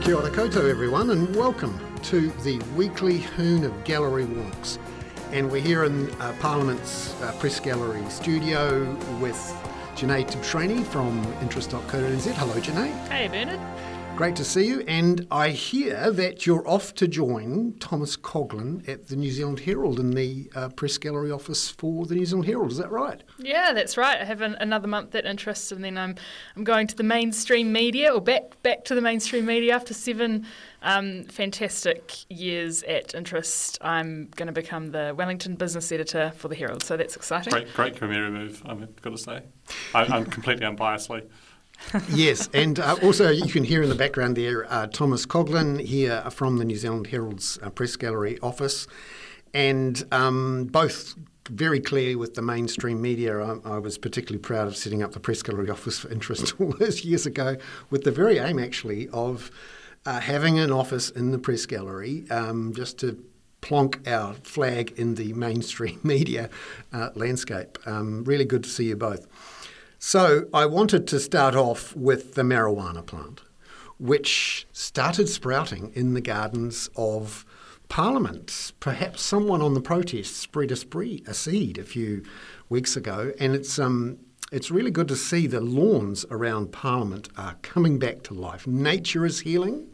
Kia ora koutou, everyone, and welcome to the weekly Hoon of Gallery Wonks. And we're here in uh, Parliament's uh, Press Gallery studio with Jenee Tibshraeny from interest.co.nz. Hello, Jenee. Hey, Bernard. Great to see you. And I hear that you're off to join Thomas Coughlan at the New Zealand Herald in the uh, Press Gallery office for the New Zealand Herald. Is that right? Yeah, that's right. I have an, another month at Interest, and then I'm I'm going to the mainstream media, or back back to the mainstream media after seven um, fantastic years at Interest. I'm going to become the Wellington business editor for the Herald, so that's exciting. Great, great career move. I've got to say, I, I'm completely unbiasedly. Yes, and uh, also you can hear in the background there uh, Thomas Coughlan here from the New Zealand Herald's uh, press gallery office, and um, both very clearly with the mainstream media. I, I, was particularly proud of setting up the press gallery office for interest all those years ago, with the very aim actually of uh, having an office in the press gallery um, just to plonk our flag in the mainstream media uh, landscape. Um, really good to see you both. So I wanted to start off with the marijuana plant, which started sprouting in the gardens of Parliament. Perhaps someone on the protest spread a, spree, a seed a few weeks ago, and it's um, it's really good to see the lawns around Parliament are coming back to life. Nature is healing.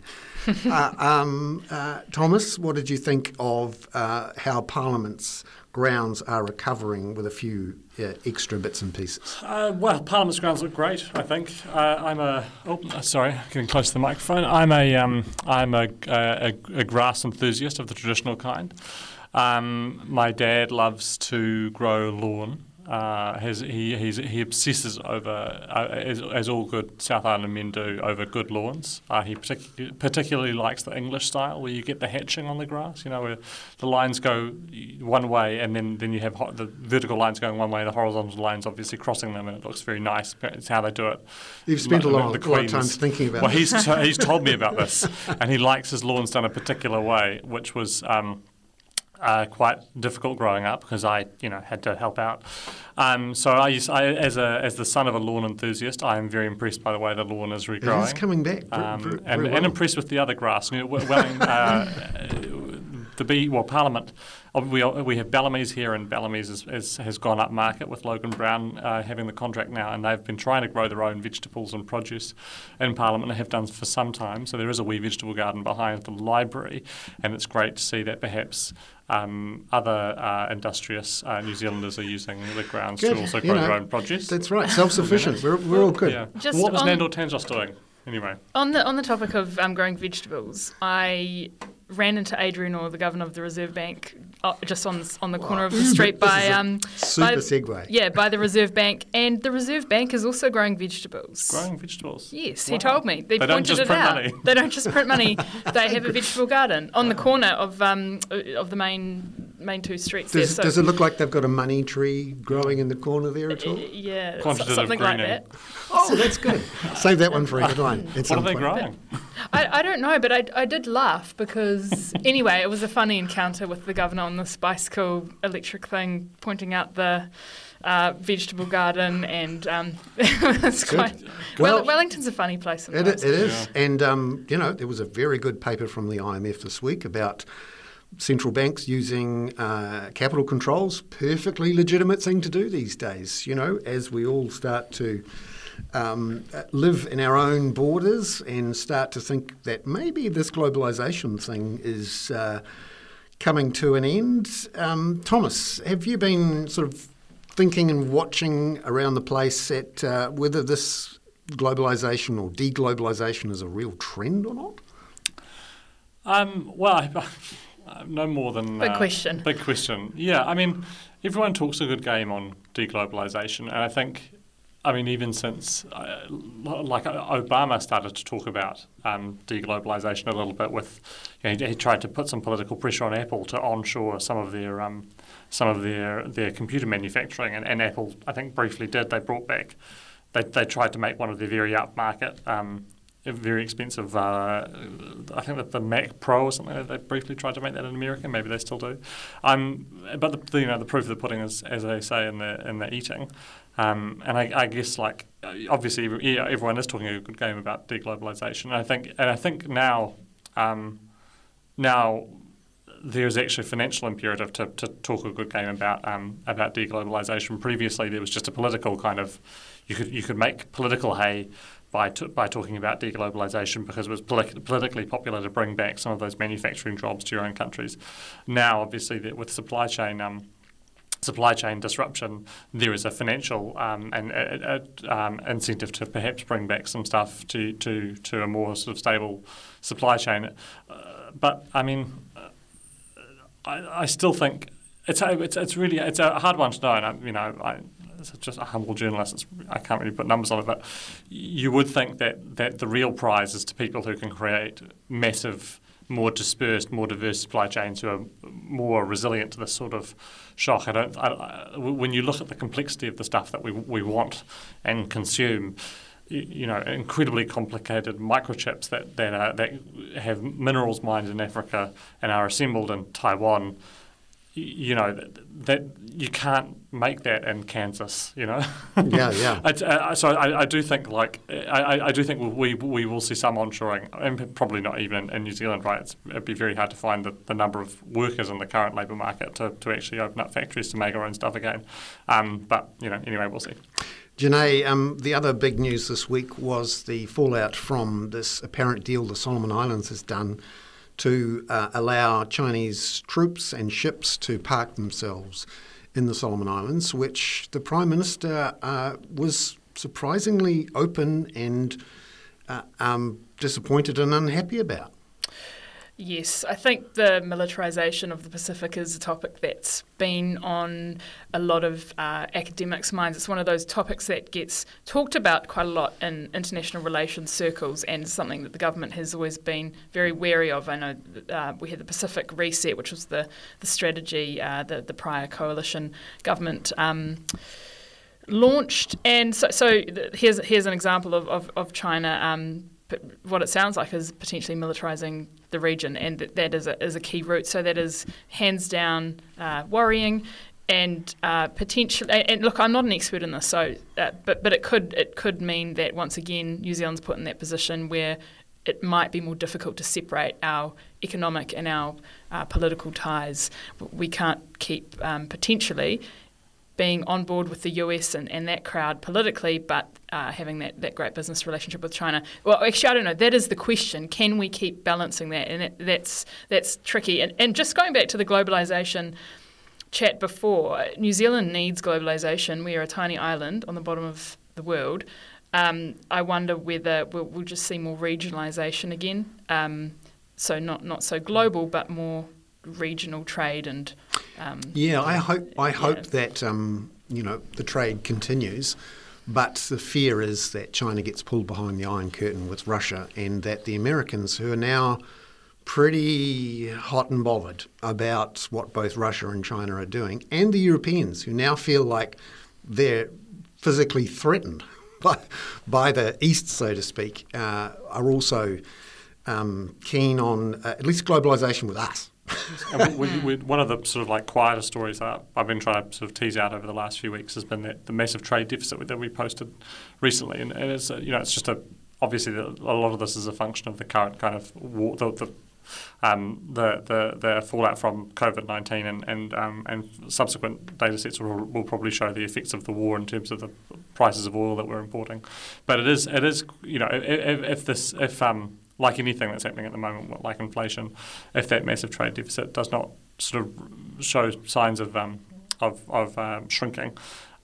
uh, um, uh, Thomas, what did you think of uh, how Parliament's grounds are recovering with a few uh, extra bits and pieces? Uh, well, Parliament's grounds look great. I think uh, I'm a. Oh, sorry, getting close to the microphone. I'm a. Um, I'm a, a, a, grass enthusiast of the traditional kind. Um, my dad loves to grow lawn uh, has, he he obsesses over, uh, as, as, all good South Island men do, over good lawns. Uh, he partic- particularly likes the English style where you get the hatching on the grass. You know, where the lines go one way and then, then you have ho- the vertical lines going one way, the horizontal lines obviously crossing them, and it looks very nice. It's how they do it. You've spent a lot, of time thinking about. It. Well, he's t- he's told me about this, and he likes his lawns done a particular way, which was. Um, uh, quite difficult growing up because I, you know, had to help out. Um, so I, used, I, as a as the son of a lawn enthusiast, I am very impressed by the way the lawn is regrowing. It is coming back, um, very, very, and, well. and, impressed with the other grass. You know, Welling, uh, the B, well, Parliament. We, we have Bellamy's here, and Bellamy's is, is, has gone up market with Logan Brown uh, having the contract now, and they've been trying to grow their own vegetables and produce in Parliament, and have done for some time. So there is a wee vegetable garden behind the library, and it's great to see that perhaps um, other uh, industrious uh, New Zealanders are using the grounds good. to also grow you know, their own produce. That's right, self-sufficient. we're, we're all good. Yeah. Just what was Nandor Tanczos doing? Anyway, on the on the topic of um, growing vegetables, I ran into Adrian Orr, the governor of the Reserve Bank, uh, just on on the corner of the street by um super by, segue. Yeah, by the Reserve Bank, and the Reserve Bank is also growing vegetables. Growing vegetables. Yes, wow. he told me. They, they pointed it out. Money. They don't just print money. they have a vegetable garden on the corner of um of the main main two streets. Does, there, so does it look like they've got a money tree growing in the corner there at all? Uh, yeah, something like that. Oh, that's good. Save that one for a headline. what are they point. growing? I, I don't know, but I, I did laugh because anyway, it was a funny encounter with the governor on this bicycle electric thing, pointing out the. Uh, vegetable garden, and um, it's quite. Well, Wellington's a funny place. It, it is, yeah. and um, you know there was a very good paper from the IMF this week about central banks using uh, capital controls, perfectly legitimate thing to do these days. You know, as we all start to um, live in our own borders and start to think that maybe this globalization thing is uh, coming to an end. Um, Thomas, have you been sort of thinking and watching around the place at uh, whether this globalization or deglobalization is a real trend or not? Um, well, I, no more than big uh, question. Big question. Yeah, I mean, everyone talks a good game on deglobalization, and I think, I mean, even since uh, like uh, Obama started to talk about um, deglobalization a little bit, with you know, he, tried to put some political pressure on Apple to onshore some of their um, some of their their computer manufacturing, and, and Apple, I think, briefly did. They brought back. They, they tried to make one of their very upmarket um, very expensive. Uh, I think that the Mac Pro or something. That they briefly tried to make that in America. Maybe they still do. Um, but the, you know the proof of the pudding is, as they say, in the in the eating. Um, and I, I, guess like obviously everyone is talking a good game about deglobalization. And I think and I think now um, now there's actually a financial imperative to, to talk a good game about um, about deglobalization. Previously, there was just a political kind of you could you could make political hay by t- by talking about deglobalization because it was politically popular to bring back some of those manufacturing jobs to your own countries. Now, obviously, with supply chain. Um, supply chain disruption, there is a financial um, and a, a, um, incentive to perhaps bring back some stuff to, to, to a more sort of stable supply chain. Uh, but I mean, I, I still think it's, it's it's really it's a hard one to know, and I, you know I just a humble journalist, I can't really put numbers on it, but you would think that, that the real prize is to people who can create massive, more dispersed, more diverse supply chains who are more resilient to this sort of shock. I don't. I, I, when you look at the complexity of the stuff that we we want and consume you know, incredibly complicated microchips that that, are, that have minerals mined in Africa and are assembled in Taiwan you know that that, you can't make that in Kansas, you know. yeah, yeah. uh, so I, I, do think like I, I do think we we will see some onshoring, and probably not even in, in New Zealand, right? It's, it'd be very hard to find the, the number of workers in the current labour market to, to actually open up factories to make our own stuff again. Um, but you know, anyway, we'll see. Jenee, um, the other big news this week was the fallout from this apparent deal the Solomon Islands has done to uh, allow Chinese troops and ships to park themselves in the Solomon Islands, which the Prime Minister uh, was surprisingly open and uh, um, disappointed and unhappy about. Yes, I think the militarisation of the Pacific is a topic that's been on a lot of uh, academics' minds. It's one of those topics that gets talked about quite a lot in international relations circles and something that the government has always been very wary of. I know uh, we had the Pacific Reset, which was the, the strategy uh, the, the prior coalition government. Um, launched and so, so here's here's an example of, of, of China um, what it sounds like is potentially militarising the region, and that, that is, a, is a key route. So that is hands down uh, worrying, and uh, potentially. And look, I'm not an expert in this, so uh, but but it could it could mean that once again New Zealand's put in that position where it might be more difficult to separate our economic and our uh, political ties. We can't keep um, potentially being on board with the US and, and that crowd politically, but uh, having that, that great business relationship with China. Well, actually, I don't know. That is the question. Can we keep balancing that? And it, that's that's tricky. And, and just going back to the globalization chat before, New Zealand needs globalization. We are a tiny island on the bottom of the world. Um, I wonder whether we'll, we'll, just see more regionalisation again. Um, so not not so global, but more regional trade and um, yeah, I hope I hope that um, you know the trade continues, but the fear is that China gets pulled behind the Iron Curtain with Russia, and that the Americans, who are now pretty hot and bothered about what both Russia and China are doing, and the Europeans, who now feel like they're physically threatened by by the East, so to speak, uh, are also um, keen on uh, at least globalization with us we, we, one of the sort of like quieter stories that I've been trying to sort of tease out over the last few weeks has been that the massive trade deficit that we posted recently, and, and it's you know it's just a obviously a lot of this is a function of the current kind of war, the, the um, the, the, the fallout from COVID nineteen and and um, and subsequent data sets will, will probably show the effects of the war in terms of the prices of oil that we're importing. But it is it is you know if, if this if um, like anything that's happening at the moment, like inflation, if that massive trade deficit does not sort of show signs of um, of, of um, shrinking,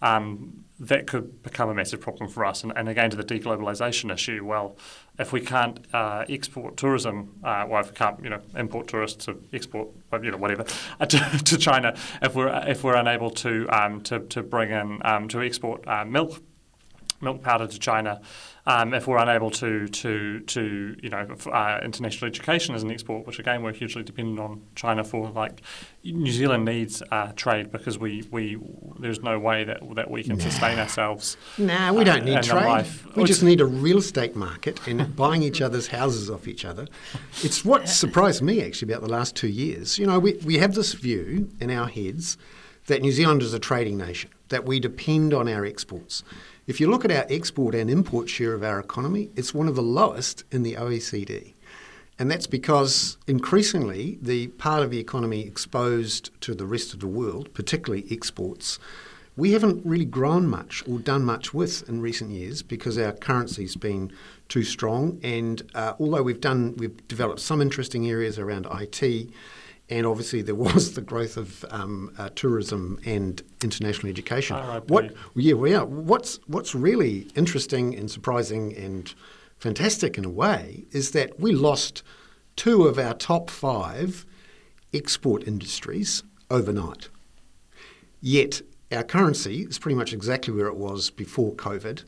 um, that could become a massive problem for us. And, and, again, to the deglobalization issue, well, if we can't uh, export tourism, uh, well, if we can't, you know, import tourists to export, you know, whatever, uh, to, to, China, if we're if we're unable to um, to, to bring in um, to export uh, milk milk powder to China, um, if we're unable to to to you know uh, international education as an export, which again we're hugely dependent on China for. Like New Zealand needs uh, trade because we, we there's no way that that we can nah. sustain ourselves. Nah, we don't uh, need trade. We just need a real estate market and buying each other's houses off each other. It's what surprised me actually about the last two years. You know, we we have this view in our heads that New Zealand is a trading nation, that we depend on our exports. If you look at our export and import share of our economy, it's one of the lowest in the OECD. And that's because increasingly the part of the economy exposed to the rest of the world, particularly exports, we haven't really grown much or done much with in recent years because our currency's been too strong. And uh, although we've done, we've developed some interesting areas around IT, and obviously there was the growth of um, uh, tourism and international education. RIP. What? Yeah, well, yeah. What's what's really interesting and surprising and fantastic in a way is that we lost two of our top five export industries overnight. Yet our currency is pretty much exactly where it was before COVID,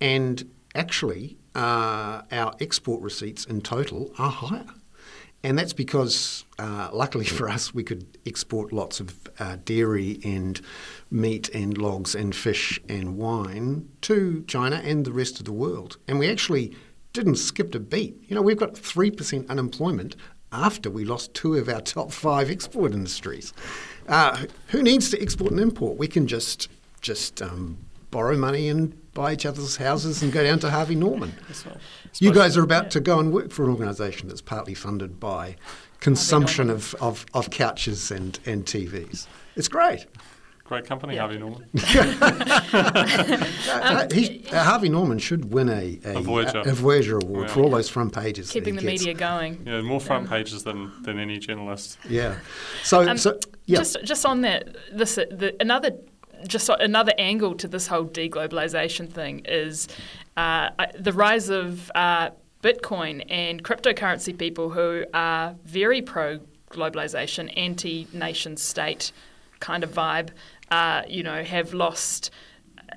and actually uh, our export receipts in total are higher. And that's because, uh, luckily for us, we could export lots of uh, dairy and meat and logs and fish and wine to China and the rest of the world. And we actually didn't skip a beat. You know, we've got 3% unemployment after we lost two of our top five export industries. Uh, who needs to export and import? We can just just um, borrow money and buy each other's houses and go down to Harvey Norman. You guys are about yeah. to go and work for an organisation that's partly funded by consumption of, of, of couches and, and TVs. It's great. Great company, yeah. Harvey Norman. uh, he, uh, Harvey Norman should win a, a, a Voyager. A, a Voyager Award yeah. for all those front pages. Keeping the gets. media going. Yeah, more front pages than, than any journalist. Yeah. So, um, so yeah. Just, just on that, this, the, another just another angle to this whole deglobalization thing is uh, the rise of uh, Bitcoin and cryptocurrency people who are very pro globalization, anti nation state kind of vibe, uh, you know, have lost.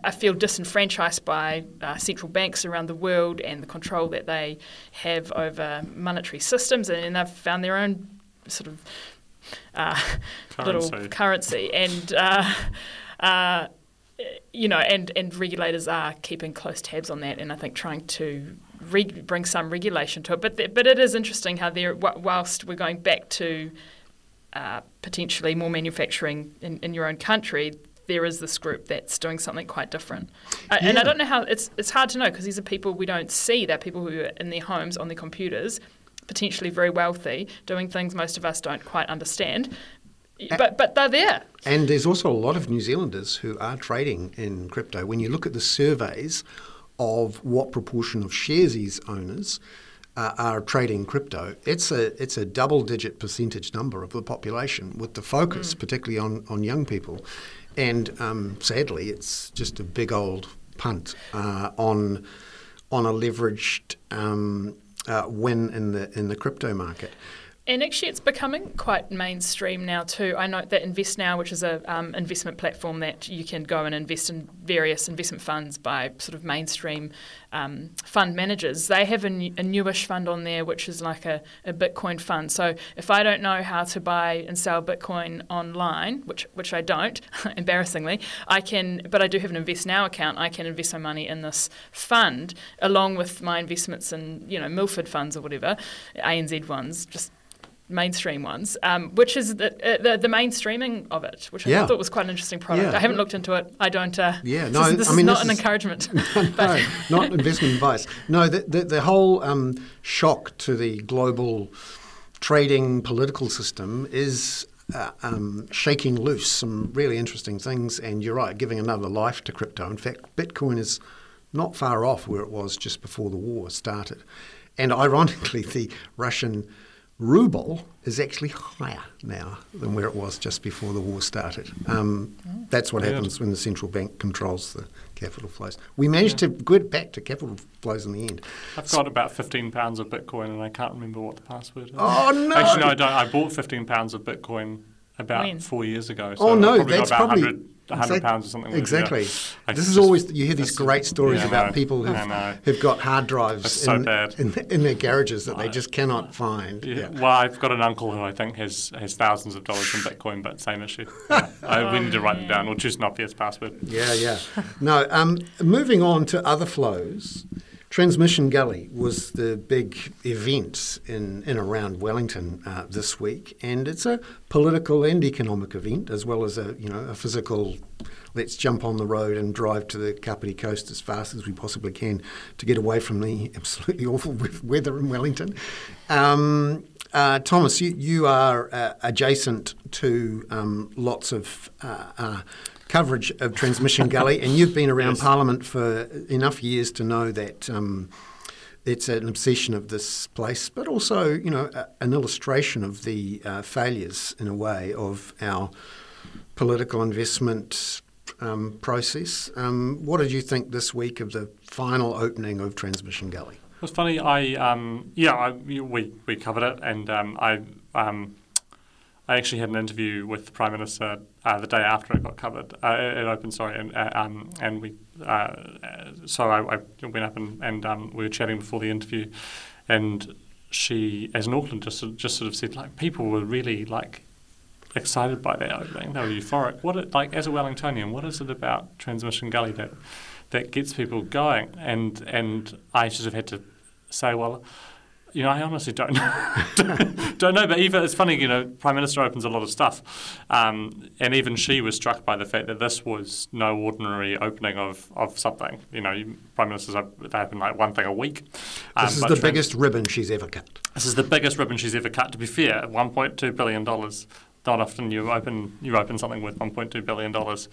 I feel disenfranchised by uh, central banks around the world and the control that they have over monetary systems, and they've found their own sort of uh, currency. little currency. And uh, you know, and, and regulators are keeping close tabs on that, and I think trying to reg- bring some regulation to it. But th- but it is interesting how there, whilst we're going back to uh, potentially more manufacturing in, in your own country, there is this group that's doing something quite different. Uh, yeah. And I don't know how it's it's hard to know because these are people we don't see. They're people who are in their homes on their computers, potentially very wealthy, doing things most of us don't quite understand. But but they're there. And there's also a lot of New Zealanders who are trading in crypto. When you look at the surveys of what proportion of Sharesies owners uh, are trading crypto, it's a it's a double digit percentage number of the population, with the focus mm. particularly on on young people. And um, sadly, it's just a big old punt uh, on on a leveraged um, uh, win in the in the crypto market. And actually, it's becoming quite mainstream now too. I note that Invest Now, which is an um, investment platform that you can go and invest in various investment funds by sort of mainstream um, fund managers, they have a, new, a, newish fund on there, which is like a, a, Bitcoin fund. So if I don't know how to buy and sell Bitcoin online, which which I don't, embarrassingly, I can. But I do have an Invest Now account. I can invest my money in this fund along with my investments in you know Milford funds or whatever, ANZ ones, just mainstream ones, um, which is the, uh, the, the mainstreaming of it, which yeah. I thought was quite an interesting product. Yeah. I haven't looked into it. I don't. Uh, yeah, no, this, this I mean, is not an is, encouragement. no, not investment advice. No, the the, the whole um, shock to the global trading political system is. Uh, um, shaking loose some really interesting things, and you're right, giving another life to crypto. In fact, Bitcoin is not far off where it was just before the war started. And ironically, the Russian ruble is actually higher now than where it was just before the war started. Um, that's what happens when the central bank controls the capital flows. We managed yeah. to get back to capital flows in the end. I've got about fifteen pounds of Bitcoin, and I can't remember what the password is. Oh no! Actually, no, I don't. I bought fifteen pounds of Bitcoin about when? four years ago. So oh no, that's probably hundred pounds or something. Exactly. I This is just- always you hear these great stories yeah, about people who've, who've got hard drives so in, in, in their garages that they just cannot find. Yeah. Yeah. Well, I've got an uncle who I think has has thousands of dollars in Bitcoin, but same issue. Yeah. I, we need to write them down or choose an obvious password. Yeah, yeah. No, um, moving on to other flows. Transmission Gully was the big event in and around Wellington uh, this week, and it's a political and economic event as well as a you know a physical. Let's jump on the road and drive to the Kapiti coast as fast as we possibly can to get away from the absolutely awful weather in Wellington. Um, uh, Thomas, you, you are uh, adjacent to um, lots of uh, uh, coverage of Transmission Gully, and you've been around Yes. Parliament for enough years to know that um, it's an obsession of this place, but also, you know, a, an illustration of the uh, failures, in a way, of our political investment um, process. Um, what did you think this week of the final opening of Transmission Gully? It was funny. I um, yeah, I, we we covered it, and um, I um, I actually had an interview with the Prime Minister uh, the day after it got covered. Uh, it opened, sorry, and uh, um, and we uh, uh, so I, I went up and, and um, we were chatting before the interview, and she, as an Auckland, just sort- just sort of said like people were really like excited by that opening. They were euphoric. What it, like as a Wellingtonian, what is it about Transmission Gully that that gets people going? And and I sort of had to say, well, you know, I honestly don't don't, don't know. But even it's funny, you know, Prime Minister opens a lot of stuff, um, and even she was struck by the fact that this was no ordinary opening of, of something. You know, you- Prime Ministers they open like one thing a week. Um, This is the Trans- biggest ribbon she's ever cut. this is the biggest ribbon she's ever cut. To be fair, 1.2 billion dollars. Not often you open you open something with 1.2 billion dollars.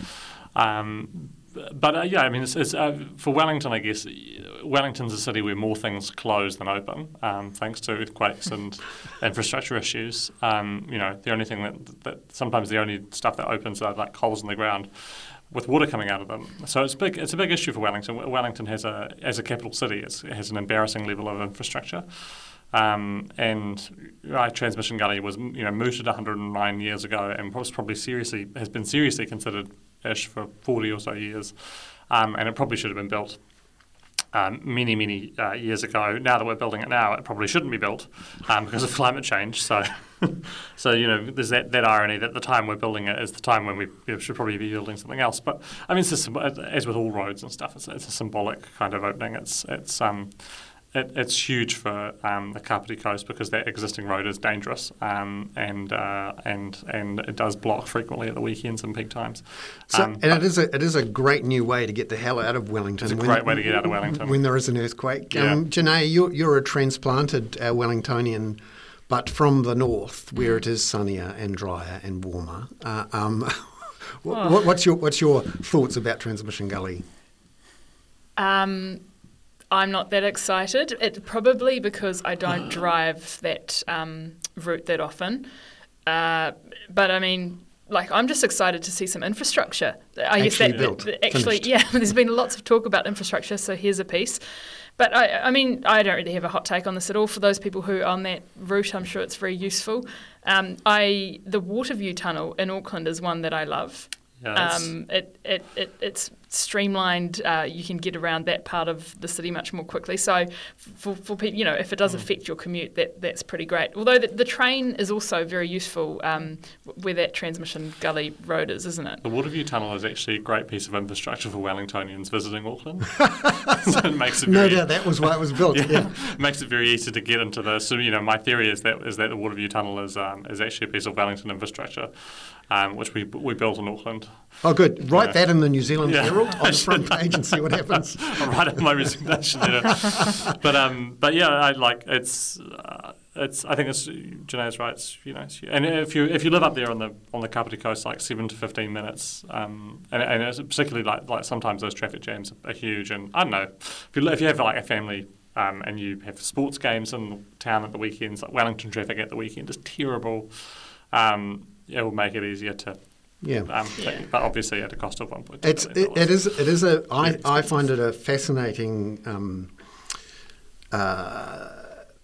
Um, but uh, yeah, I mean, it's, it's, uh, for Wellington, I guess Wellington's a city where more things close than open, um, thanks to earthquakes and infrastructure issues. Um, you know, the only thing that, that sometimes the only stuff that opens are like holes in the ground with water coming out of them. So it's big. It's a big issue for Wellington. Wellington has a as a capital city, it's, it has an embarrassing level of infrastructure. Um, and uh, Transmission Gully was you know mooted 109 years ago and was probably seriously has been seriously considered ish for 40 or so years, um, and it probably should have been built um, many many uh, years ago. Now that we're building it now, it probably shouldn't be built um, because of climate change. So. so you know, there's that, that irony that the time we're building it is the time when we should probably be building something else. But I mean, it's just, as with all roads and stuff, it's, it's a symbolic kind of opening. It's it's um, it, it's huge for um, the Kapiti Coast because that existing road is dangerous um, and uh, and and it does block frequently at the weekends and peak times. So, Um, and it is a it is a great new way to get the hell out of Wellington. It's a great way to get out of Wellington. when there is an earthquake. Yeah. Um, Jenee, you're, you're a transplanted uh, Wellingtonian, but from the north, where it is sunnier and drier and warmer. Uh, um, what, what, what's your what's your thoughts about Transmission Gully? Um, I'm not that excited. It probably because I don't drive that um, route that often. Uh, but I mean, like I'm just excited to see some infrastructure. I guess that, built, that- that actually, finished. yeah. There's been lots of talk about infrastructure, so here's a piece. But I, I mean, I don't really have a hot take on this at all. For those people who are on that route, I'm sure it's very useful. Um, I the Waterview Tunnel in Auckland is one that I love. yeah, Um, it, it, it, it's streamlined. Uh, you can get around that part of the city much more quickly. So, for, for people, you know, if it does affect your commute, that that's pretty great. Although the, the train is also very useful um, where that transmission gully road is, isn't it? The Waterview Tunnel is actually a great piece of infrastructure for Wellingtonians visiting Auckland. so it makes it No very, doubt that was why it was built. yeah, yeah. makes it very easy to get into the. So you know, my theory is that is that the Waterview Tunnel is um, is actually a piece of Wellington infrastructure, um, which we we built in Auckland. Oh, good. Write Yeah. that in the New Zealand Yeah. Herald on the front page and see what happens. I'll write up my resignation letter. but um, but yeah, I like it's. Uh, it's. I think it's. Jenee's right. It's, you know, it's, and if you if you live up there on the on the Kapiti coast, like seven to fifteen minutes, um, and, and it's particularly like like sometimes those traffic jams are huge. And I don't know if you if you have like a family. Um, and you have sports games in town at the weekends, like Wellington traffic at the weekend is terrible. Um, it will make it easier to, Yeah. um, Yeah. but obviously at a cost of one point. It's it, it is it is a I, Very I find it a fascinating um, uh,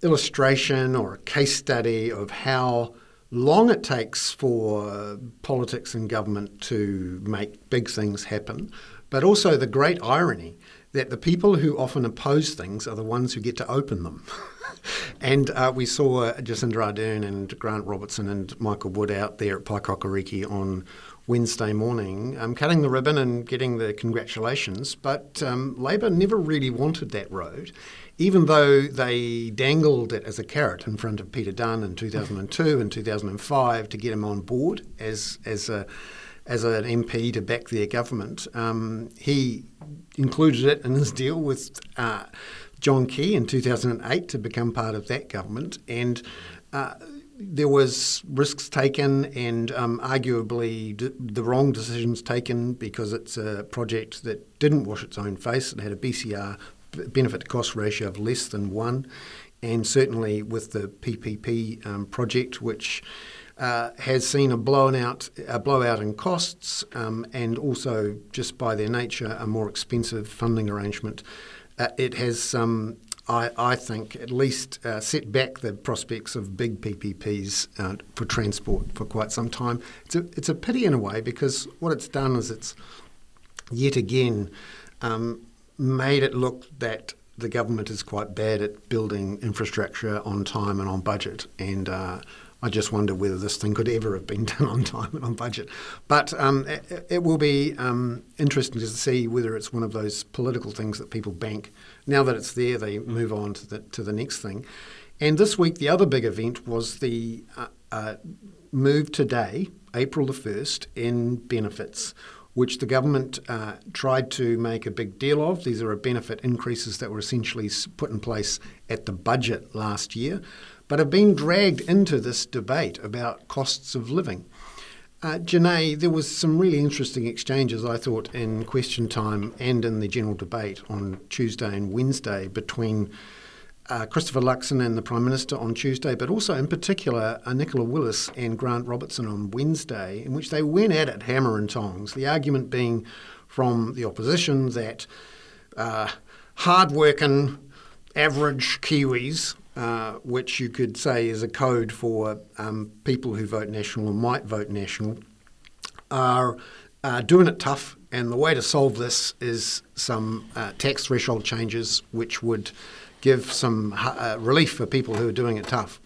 illustration or a case study of how long it takes for politics and government to make big things happen, but also the great irony that the people who often oppose things are the ones who get to open them. and uh, we saw Jacinda Ardern and Grant Robertson and Michael Wood out there at Paekakariki on Wednesday morning, um, cutting the ribbon and getting the congratulations. But um, Labour never really wanted that road, even though they dangled it as a carrot in front of Peter Dunne in 2002 and 2005 to get him on board as as a as an MP to back their government. Um, he included it in his deal with uh, John Key in 2008 to become part of that government, and uh, there was risks taken and um, arguably d- the wrong decisions taken because it's a project that didn't wash its own face. It had a BCR benefit to cost ratio of less than one, and certainly with the PPP um, project, which uh, has seen a blown out a blowout in costs um, and also just by their nature a more expensive funding arrangement. Uh, it has um, I, I think, at least uh, set back the prospects of big PPPs uh, for transport for quite some time. It's a, it's a pity in a way because what it's done is it's yet again um, made it look that the government is quite bad at building infrastructure on time and on budget. And uh, I just wonder whether this thing could ever have been done on time and on budget. But um, it, it, will be um, interesting to see whether it's one of those political things that people bank. Now that it's there, they move on to the to the next thing. And this week, the other big event was the uh, uh, move today, April the first, in benefits. Which the government uh, tried to make a big deal of. These are benefit increases that were essentially put in place at the budget last year but have been dragged into this debate about costs of living. Uh, Jenee, there was some really interesting exchanges, I thought, in question time and in the general debate on Tuesday and Wednesday between uh, Christopher Luxon and the Prime Minister on Tuesday, but also in particular uh, Nicola Willis and Grant Robertson on Wednesday, in which they went at it hammer and tongs. The argument being from the opposition that uh, hard-working, average Kiwis uh, which you could say is a code for um, people who vote national or might vote national, are uh, doing it tough. And the way to solve this is some uh, tax threshold changes, which would give some uh, relief for people who are doing it tough.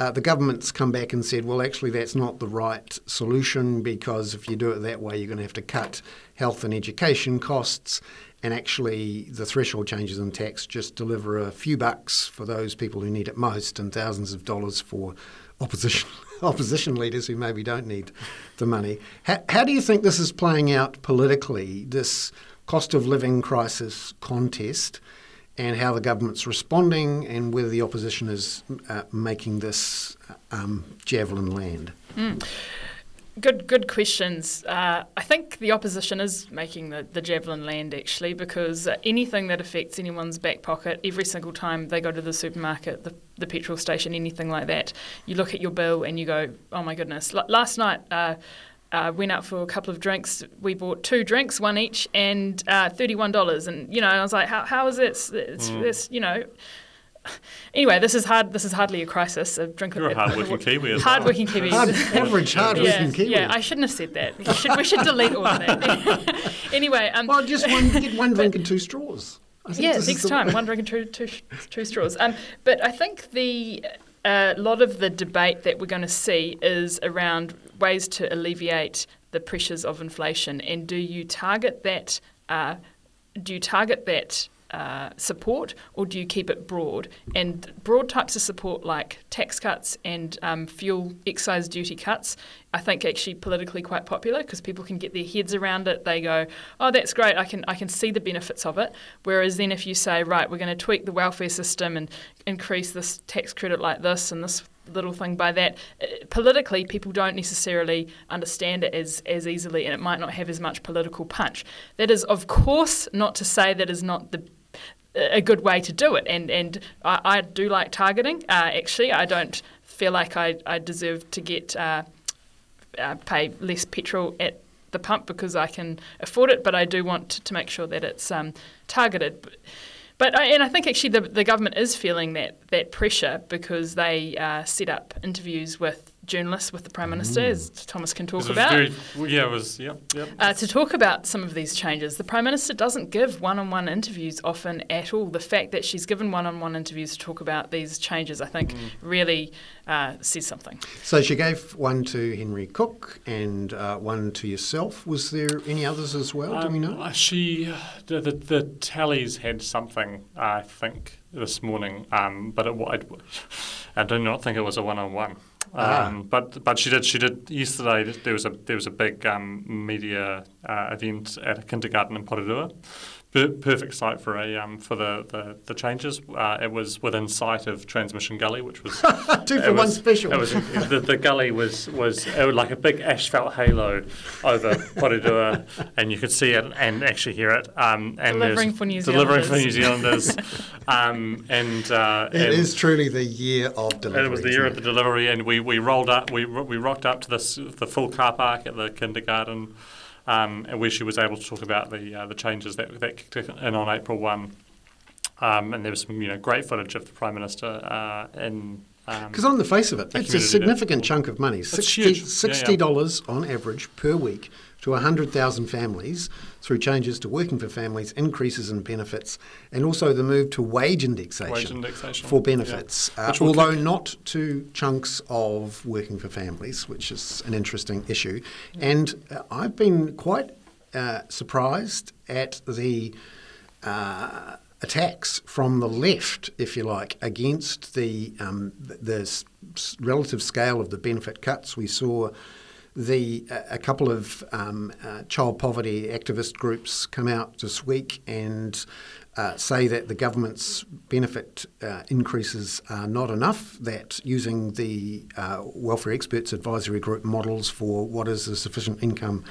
Uh, the government's come back and said, well, actually, that's not the right solution because if you do it that way, you're going to have to cut health and education costs and actually the threshold changes in tax just deliver a few bucks for those people who need it most and thousands of dollars for opposition opposition leaders who maybe don't need the money. How, how do you think this is playing out politically, this cost of living crisis contest, and how the government's responding, and whether the opposition is uh, making this um, javelin land? Mm. Good, good questions. Uh, I think the opposition is making the, the javelin land actually, because anything that affects anyone's back pocket, every single time they go to the supermarket, the, the petrol station, anything like that, you look at your bill and you go, "Oh my goodness!" L- last night. Uh, uh, went out for a couple of drinks. We bought two drinks, one each, and uh, thirty-one dollars. And you know, I was like, "How, how is this? It's, mm. it's, you know, anyway, this is hard. This is hardly a crisis. A drink You're of a hardworking Kiwi. As hardworking well. Kiwi. Hard, average hardworking yeah, Kiwi. Yeah, I shouldn't have said that. We should, we should delete all of that. anyway, um, well, just one, get one drink and two straws. Yeah, next time, one drink and two, two, two straws. Um, but I think the a uh, lot of the debate that we're going to see is around ways to alleviate the pressures of inflation, and do you target that? Uh, do you target that uh, support, or do you keep it broad? And broad types of support, like tax cuts and um, fuel excise duty cuts, I think actually politically quite popular because people can get their heads around it. They go, "Oh, that's great! I can I can see the benefits of it." Whereas then, if you say, "Right, we're going to tweak the welfare system and increase this tax credit like this and this little thing by that. Uh, politically, people don't necessarily understand it as, as easily, and it might not have as much political punch. That is, of course, not to say that is not the a good way to do it. And and I, I do like targeting. Uh, actually, I don't feel like I, I deserve to get uh, uh, pay less petrol at the pump because I can afford it. But I do want to, make sure that it's um, targeted. But, but I, and I think actually the, the government is feeling that that pressure because they uh, set up interviews with journalists with the Prime Minister, as Thomas can talk about. very- yeah, it was. Yep, yep. Uh, to talk about some of these changes, the Prime Minister doesn't give one on one interviews often at all. The fact that she's given one on one interviews to talk about these changes, I think, Mm. really uh, says something. So she gave one to Henry Cooke and uh, one to yourself. Was there any others as well? Do we know? Um, She, the, the, the tallies had something, I think, this morning, um, but it, wa- it, I do not think it was a one-on-one. Ah. Um, but but she did she did yesterday. There was a there was a big um, media uh, event at a kindergarten in Porirua. Per- perfect site for a um, for the, the, the changes. Uh, it was within sight of Transmission Gully, which was Two it for one special. It was the, the gully was was it was like a big asphalt halo over Porirua, and you could see it and actually hear it. Um, and Delivering for New delivering for New Zealanders. Zealanders. um, and uh, It and, is truly the year of delivery. it was the year of the delivery, and we, we rolled up. We we rocked up to this the full car park at the kindergarten, um, where she was able to talk about the uh, the changes that that kicked in on April one. Um, and there was some you know great footage of the prime minister uh, in. Um, Because on the face of it, it's a significant chunk of money. It's 60, huge. Yeah, $60 yeah. dollars on average per week to 100,000 families through changes to working for families, increases in benefits, and also the move to wage indexation, Wage indexation, for yeah. benefits, uh, although kick- not to chunks of working for families, which is an interesting issue. And uh, I've been quite uh, surprised at the uh, attacks from the left, if you like, against the um, the, the s- s- relative scale of the benefit cuts. We saw the a couple of um, uh, child poverty activist groups come out this week and. Uh, say that the government's benefit uh, increases are not enough, that using the uh, Welfare Experts Advisory Group models for what is a sufficient income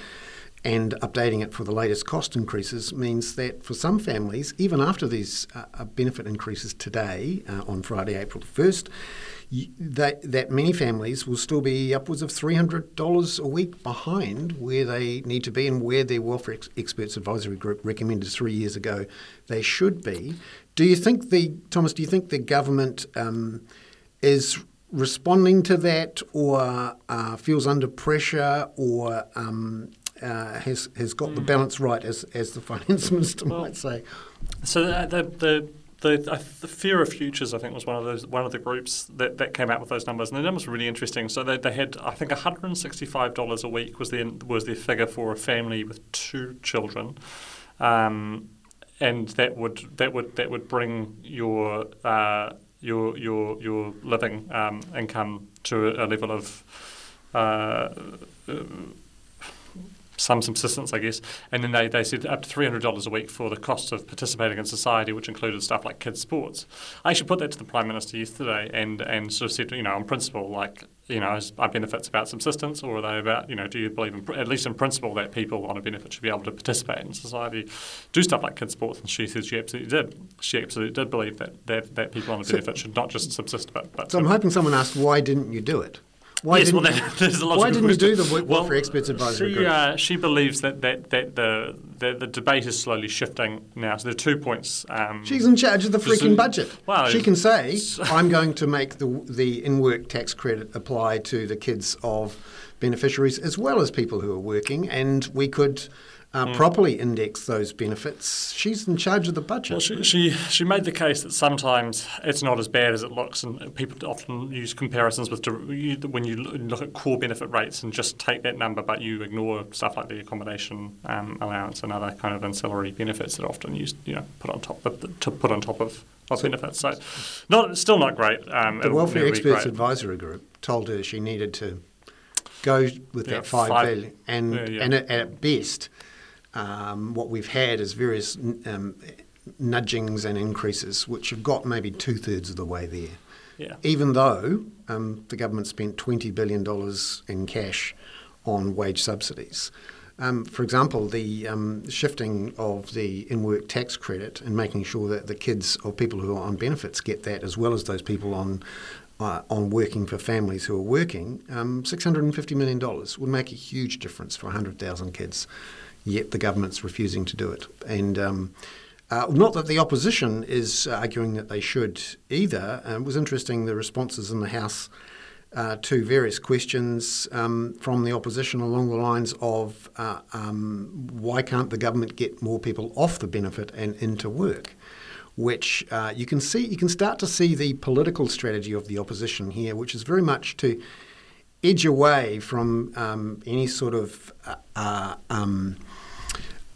and updating it for the latest cost increases means that for some families, even after these uh, benefit increases today, uh, on Friday, April 1st, y- that, that many families will still be upwards of $300 a week behind where they need to be and where their Welfare Ex- Experts Advisory Group recommended three years ago they should be. Do you think the, Thomas, do you think the government um, is responding to that or uh, feels under pressure or um, uh, has has got the balance right, as as the finance minister Well, might say. So the the the, the, the fear of futures, I think, was one of those one of the groups that, that came out with those numbers, and the numbers were really interesting. So they, they had, I think, one hundred and sixty five dollars a week was the was the figure for a family with two children, um, and that would that would that would bring your uh, your your your living um, income to a level of. Uh, some subsistence, I guess. And then they, they said up to $300 a week for the cost of participating in society, which included stuff like kids' sports. I actually put that to the Prime Minister yesterday and, and sort of said, you know, on principle, like, you know, are benefits about subsistence or are they about, you know, do you believe, in, at least in principle, that people on a benefit should be able to participate in society, do stuff like kids' sports? And she said she absolutely did. She absolutely did believe that, that, that people on a So- benefit should not just subsist, but, but So I'm hoping someone asked, why didn't you do it? Why yes, didn't well, you, that, there's a lot why didn't you do the question. Wel- Welfare Experts Advisory she, Group? Uh, she believes that, that, that the, the the debate is slowly shifting now. So there are two points. Um, She's in charge of the freaking budget. well, she can say, "I'm going to make the the in-work tax credit apply to the kids of beneficiaries as well as people who are working, and we could uh, Hmm. properly index those benefits." She's in charge of the budget. Well, she, she she made the case that sometimes it's not as bad as it looks, and people often use comparisons with when you look at core benefit rates and just take that number, but you ignore stuff like the accommodation um, allowance and other kind of ancillary benefits that are often used, you know, put on top of, to put on top of, of benefits. So, not still not great. Um, the Welfare Experts. Advisory Group told her she needed to go with Yeah, that five five- billion, and yeah, yeah. and at, at best, um, what we've had is various um, nudgings and increases, which have got maybe two thirds of the way there. Yeah. Even though um, the government spent twenty billion dollars in cash on wage subsidies. Um, for example, the um, shifting of the in-work tax credit and making sure that the kids or people who are on benefits get that, as well as those people on uh, on working for families who are working, um, six hundred and fifty million dollars would make a huge difference for hundred thousand kids. Yet the government's refusing to do it, and. Um, uh, not that the opposition is arguing that they should either. Uh, it was interesting the responses in the House uh, to various questions um, from the opposition along the lines of uh, um, why can't the government get more people off the benefit and into work? Which uh, you can see, you can start to see the political strategy of the opposition here, which is very much to edge away from um, any sort of uh, uh, um,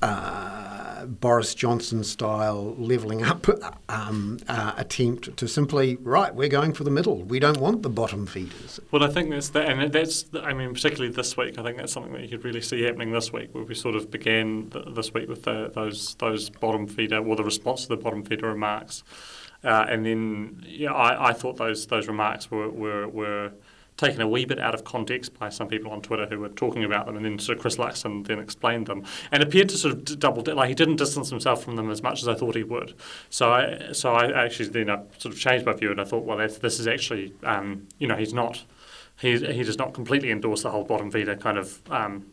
uh, Boris Johnson style levelling up um, uh, attempt to simply, right, we're going for the middle. We don't want the bottom feeders. Well, I think that's that, and that's, I mean, particularly this week, I think that's something that you could really see happening this week, where we sort of began th- this week with the, those those bottom feeder, or the response to the bottom feeder remarks. Uh, and then, yeah, I, I thought those those remarks were, were, were taken a wee bit out of context by some people on Twitter who were talking about them, and then sort of Chris Luxon then explained them, and appeared to sort of double like he didn't distance himself from them as much as I thought he would. So I so I actually then I sort of changed my view, and I thought, well, this is actually um, you know he's not he he does not completely endorse the whole bottom feeder kind of um,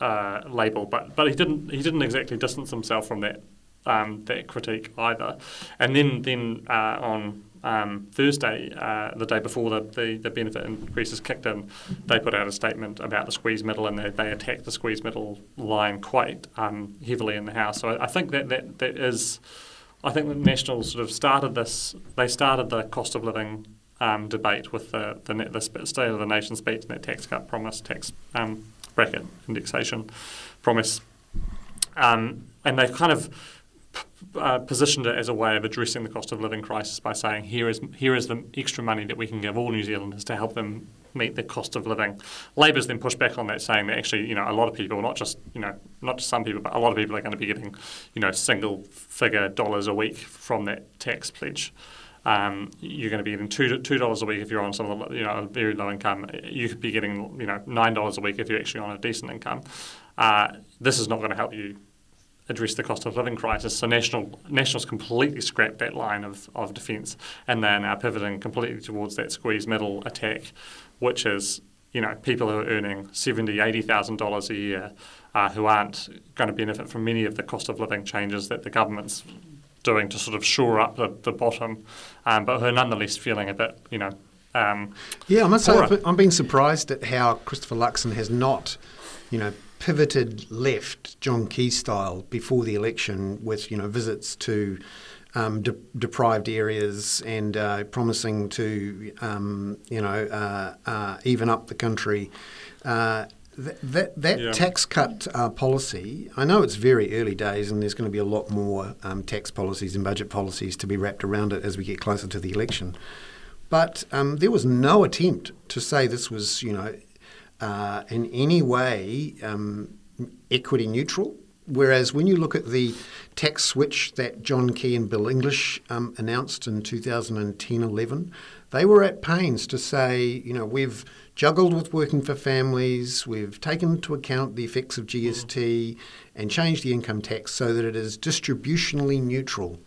uh, label, but but he didn't he didn't exactly distance himself from that um, that critique either, and then then uh, on um, Thursday, uh, the day before the, the, the, benefit increases kicked in, they put out a statement about the squeeze middle and they, they attacked the squeeze middle line quite um, heavily in the House. So I, I, think that, that that is, I think the Nationals sort of started this, they started the cost of living um, debate with the, the, the, State of the Nation speech and that tax cut promise, tax um, bracket indexation promise. Um, and they kind of uh, positioned it as a way of addressing the cost of living crisis by saying here is here is the extra money that we can give all New Zealanders to help them meet the cost of living. Labour's then pushed back on that, saying that actually, you know, a lot of people, not just you know, not just some people, but a lot of people are going to be getting, you know, single figure dollars a week from that tax pledge. Um, you're going to be getting two two dollars a week if you're on some of the, you know very low income. You could be getting you know nine dollars a week if you're actually on a decent income. Uh, this is not going to help you address the cost of living crisis. So National Nationals completely scrapped that line of, of defence and they're now pivoting completely towards that squeeze middle attack, which is you know people who are earning seventy, eighty thousand dollars a year, uh, who aren't going to benefit from many of the cost of living changes that the government's doing to sort of shore up the, the bottom, um, but who are nonetheless feeling a bit you know. Um, yeah, I must say I'm being surprised at how Christopher Luxon has not, you know, pivoted left, John Key style, before the election with you know visits to um, de- deprived areas and uh, promising to um, you know uh, uh, even up the country. Uh, that that, that yeah. tax cut uh, policy, I know it's very early days, and there's going to be a lot more um, tax policies and budget policies to be wrapped around it as we get closer to the election. But um, there was no attempt to say this was, you know, uh, in any way um, equity neutral. Whereas when you look at the tax switch that John Key and Bill English um, announced in 2010 11, they were at pains to say, you know, we've juggled with working for families, we've taken into account the effects of GST and changed the income tax so that it is distributionally neutral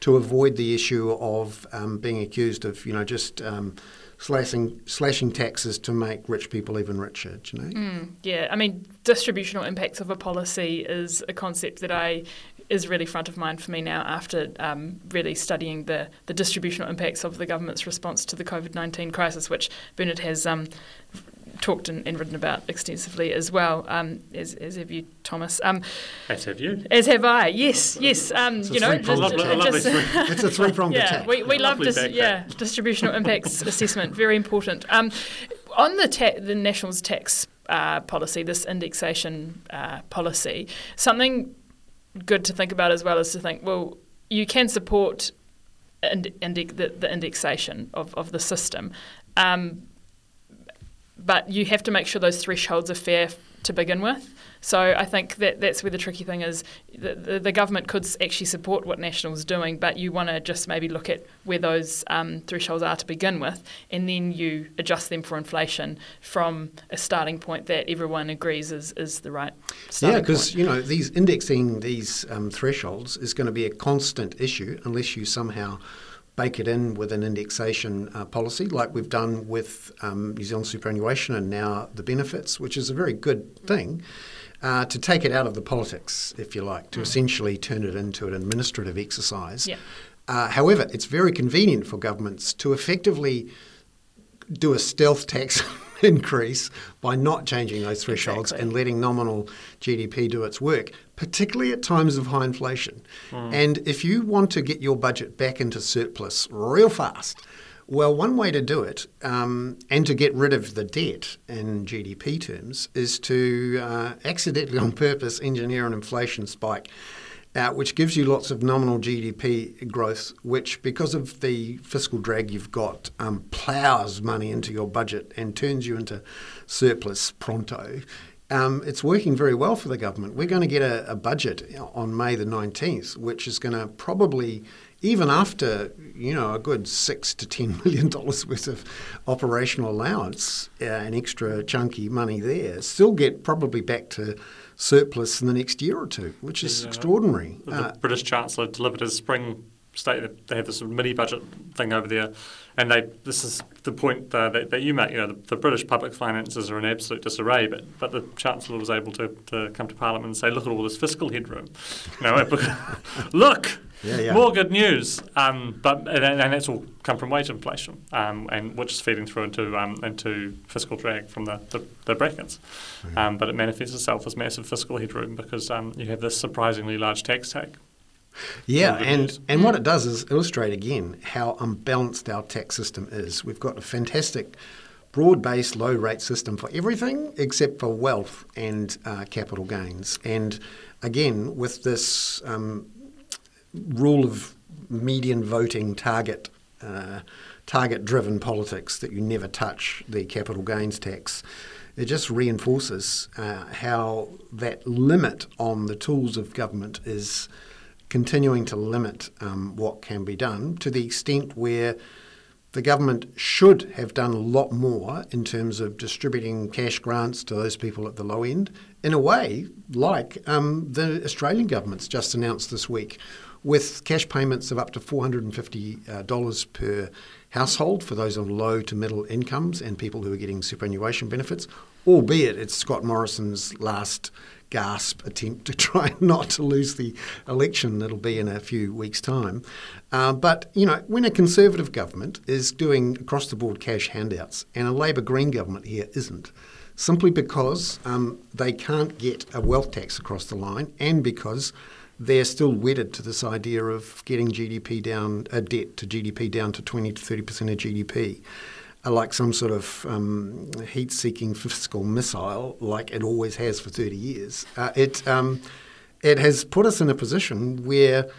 to avoid the issue of um, being accused of, you know, just. Um, slashing slashing taxes to make rich people even richer. Do you know? Mm, yeah, I mean, distributional impacts of a policy is a concept that I is really front of mind for me now after um, really studying the, the distributional impacts of the government's response to the COVID 19 crisis, which Bernard has um, talked and, and, written about extensively as well, um, as, as have you, Thomas. Um, as have you. As have I. Yes, yes. Um, you know, just, just, it's a three pronged yeah, attack. We, we love dis- yeah distributional impacts assessment. Very important. Um, on the ta- the Nationals tax uh, policy, this indexation uh, policy, something good to think about as well is to think, well, you can support ind- indi- the, the, indexation of, of the system. Um, but you have to make sure those thresholds are fair to begin with. So I think that that's where the tricky thing is. The, the, the government could actually support what National's doing, but you want to just maybe look at where those um, thresholds are to begin with, and then you adjust them for inflation from a starting point that everyone agrees is, is the right Yeah, because you know these indexing these um, thresholds is going to be a constant issue unless you somehow bake it in with an indexation uh, policy, like we've done with um, New Zealand superannuation and now the benefits, which is a very good thing. Uh, to take it out of the politics, if you like, to mm. essentially turn it into an administrative exercise. Yeah. Uh, however, it's very convenient for governments to effectively do a stealth tax increase by not changing those thresholds Exactly. and letting nominal GDP do its work, particularly at times of high inflation. And if you want to get your budget back into surplus real fast, well, one way to do it um, and to get rid of the debt in GDP terms is to uh, accidentally, on purpose, engineer an inflation spike which gives you lots of nominal GDP growth, which, because of the fiscal drag you've got, um, ploughs money into your budget and turns you into surplus pronto. Um, it's working very well for the government. We're going to get a, a budget on May the 19th, which is going to probably, even after you know a good six to ten million dollars worth of operational allowance, uh, an extra chunky money there, still get probably back to surplus in the next year or two, which is Yeah. extraordinary. The Uh, British Chancellor delivered his spring statement. They have this mini budget thing over there, and they this is the point that, that you make. You know, the, the British public finances are in absolute disarray, but but the Chancellor was able to, to come to Parliament and say, look at all this fiscal headroom. You know, look. Yeah, yeah. More good news, um, but and, and that's all come from wage inflation, um, and which is feeding through into um, into fiscal drag from the, the, the brackets. Um, but it manifests itself as massive fiscal headroom because um, you have this surprisingly large tax take. Yeah, and, news. and what it does is illustrate again how unbalanced our tax system is. We've got a fantastic broad based low rate system for everything except for wealth and uh, capital gains. And again, with this um, rule of median voting target. Uh, target driven politics that you never touch the capital gains tax it just reinforces uh, how that limit on the tools of government is continuing to limit um, what can be done to the extent where the government should have done a lot more in terms of distributing cash grants to those people at the low end, in a way like um, the Australian government's just announced this week, with cash payments of up to $450 per household for those on low to middle incomes and people who are getting superannuation benefits, albeit it's Scott Morrison's last gasp attempt to try not to lose the election that'll be in a few weeks' time. Uh, but, you know, when a Conservative government is doing across the board cash handouts and a Labour Green government here isn't, simply because um, they can't get a wealth tax across the line and because they're still wedded to this idea of getting GDP down, uh, debt to GDP down to 20 to 30% of GDP are like some sort of um, heat-seeking fiscal missile, like it always has for 30 years. Uh, it um, it has put us in a position where,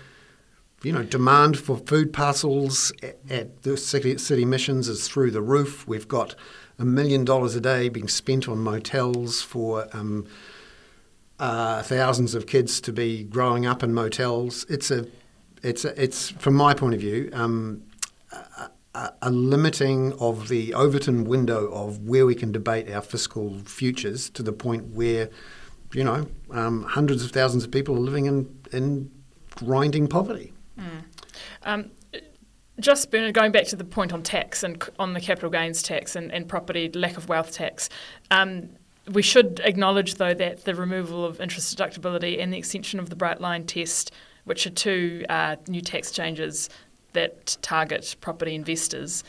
you know, demand for food parcels at, at the city, city missions is through the roof. We've got a million dollars a day being spent on motels for. Um, uh, thousands of kids to be growing up in motels. It's a, it's a, it's from my point of view, um, a, a, limiting of the Overton window of where we can debate our fiscal futures to the point where, you know, um, hundreds of thousands of people are living in in grinding poverty. Um, just Bernard, going back to the point on tax and on the capital gains tax and, and property lack of wealth tax, um, we should acknowledge though that the removal of interest deductibility and the extension of the bright line test, which are two uh, new tax changes that target property investors,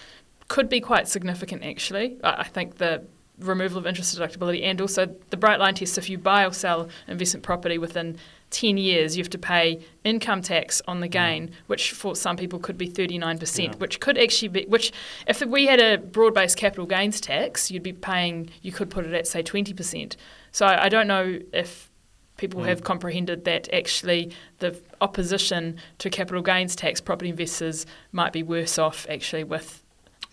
could be quite significant actually. I think the removal of interest deductibility and also the bright line test, if you buy or sell investment property within 10 years, you have to pay income tax on the gain, which for some people could be 39%, Yeah. which could actually be, which if we had a broad based capital gains tax, you'd be paying, you could put it at, say, 20%. So I, I don't know if people Mm. have comprehended that actually the opposition to capital gains tax, property investors might be worse off actually with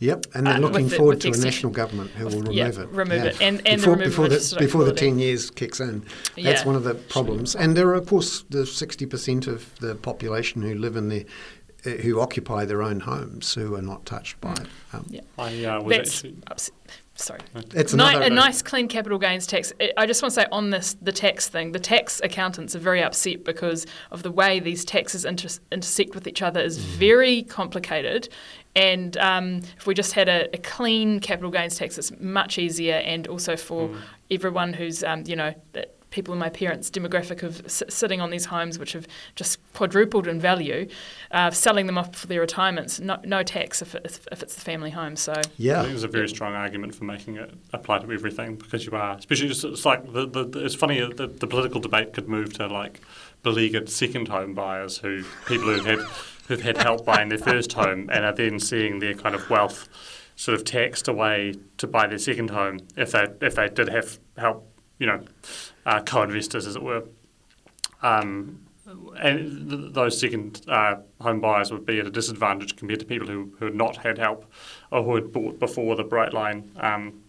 Yep, and they're Uh, looking the- forward to a national government who will remove yeah, it. remove it. And- and before, removal before the before the ten years kicks in. That's Yeah. one of the problems. And there are, of course, the sixty percent of the population who live in the uh, who occupy their own homes who are not touched by it. Um, Yeah. I uh, was that's actually ups- sorry. It's Ni- a nice clean capital gains tax. I- I just want to say on this, the tax thing, the tax accountants are very upset because of the way these taxes inter- intersect with each other is very complicated. And um, if we just had a, a clean capital gains tax, it's much easier, and also for everyone who's, um, you know, that people in my parents' demographic of s- sitting on these homes, which have just quadrupled in value, uh, selling them off for their retirements, no, no tax if, it, if it's the family home. So yeah, I Yeah. think there's a very strong argument for making it apply to everything because you are, especially just, it's like the, the, the- it's funny the, the political debate could move to like beleaguered second home buyers who people who've had who've had help buying their first home and are then seeing their kind of wealth sort of taxed away to buy their second home if they if they did have help, you know, uh, co-investors as it were. Um, and th- those second uh, home buyers would be at a disadvantage compared to people who, who had not had help or who had bought before the Bright Line um,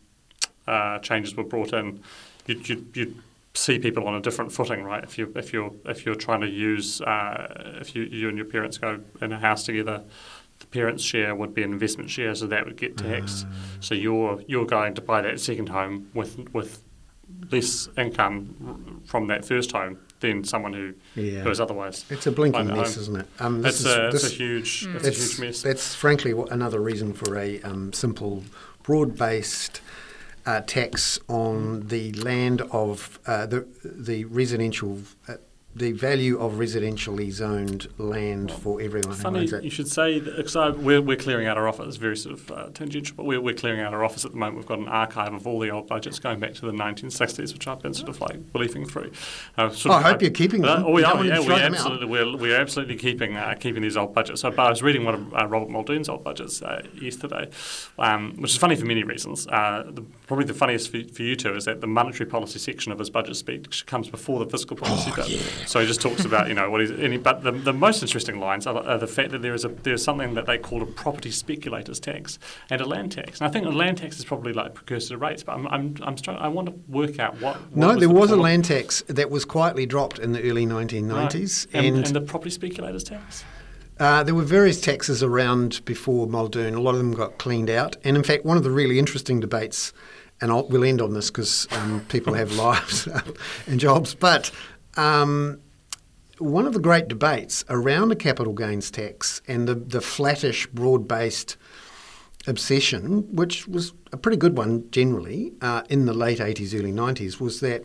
uh, changes were brought in. You'd, you'd, you'd see people on a different footing, right? If you if you're if you're trying to use uh, if you you and your parents go in a house together, the parents' share would be an investment share, so that would get taxed. So you're you're going to buy that second home with with less income from that first home than someone who Yeah. who is otherwise. It's a blinking mess, home. isn't it? Um, this That's is- a, it's this- a huge it's a huge mess. that's frankly another reason for a um, simple, broad-based uh, tax on the land of uh, the the residential, uh, the value of residentially zoned land for everyone Funny you should say that, because we're, we're clearing out our office, very sort of uh, tangential, but we're, we're clearing out our office at the moment. We've got an archive of all the old budgets going back to the 1960s, which I've been sort of like leafing through. Uh, sort Oh, of- I hope you're keeping Uh, them. oh, we are, yeah, we throw them out. absolutely, we're, we're absolutely keeping uh, keeping these old budgets. So, but I was reading one of uh, Robert Muldoon's old budgets uh, yesterday, um, which is funny for many reasons. Uh, the, probably the funniest for, for you two is that the monetary policy section of his budget speech comes before the fiscal policy Oh, bit. So he just talks about you know what he's. Any, but the, the most interesting lines are, the- are the fact that there is a there is something that they call a property speculators tax and a land tax. And I think a land tax is probably like precursor to rates, but I'm I'm, I'm trying, I want to work out what. what No, there the was a land tax that was quietly dropped in the early 1990s, Right. and, and, and the property speculators tax. uh, there were various taxes around before Muldoon. A lot of them got cleaned out, and in fact, one of the really interesting debates, and I'll, we'll end on this because um, people have lives and jobs, but. Um, one of the great debates around a capital gains tax and the, the flattish, broad based obsession, which was a pretty good one generally uh, in the late 80s, early 90s, was that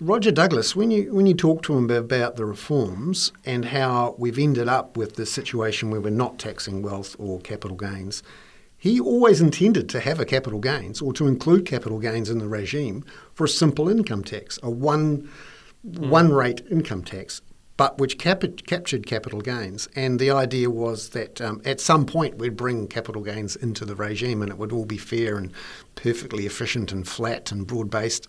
Roger Douglas, when you, when you talk to him about the reforms and how we've ended up with the situation where we're not taxing wealth or capital gains, he always intended to have a capital gains or to include capital gains in the regime for a simple income tax, a one, one rate income tax but which cap- captured capital gains. And the idea was that um, at some point we'd bring capital gains into the regime and it would all be fair and perfectly efficient and flat and broad based.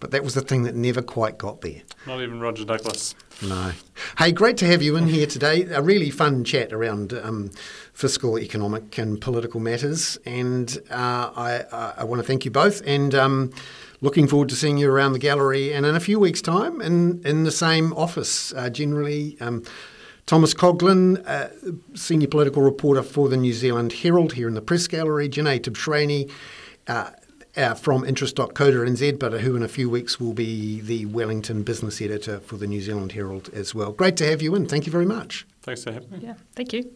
But that was the thing that never quite got there. Not even Roger Douglas. No. Hey, great to have you in here today. A really fun chat around um, fiscal, economic, and political matters. And uh, I, I, I want to thank you both. And um, looking forward to seeing you around the gallery and in a few weeks' time in, in the same office, uh, generally. Um, Thomas Coughlan, uh, senior political reporter for the New Zealand Herald here in the press gallery. Jenee Tibshraeny, uh, uh, from interest.co.nz, but who in a few weeks will be the Wellington business editor for the New Zealand Herald as well. Great to have you in. Thank you very much. Thanks for having me. yeah, thank you.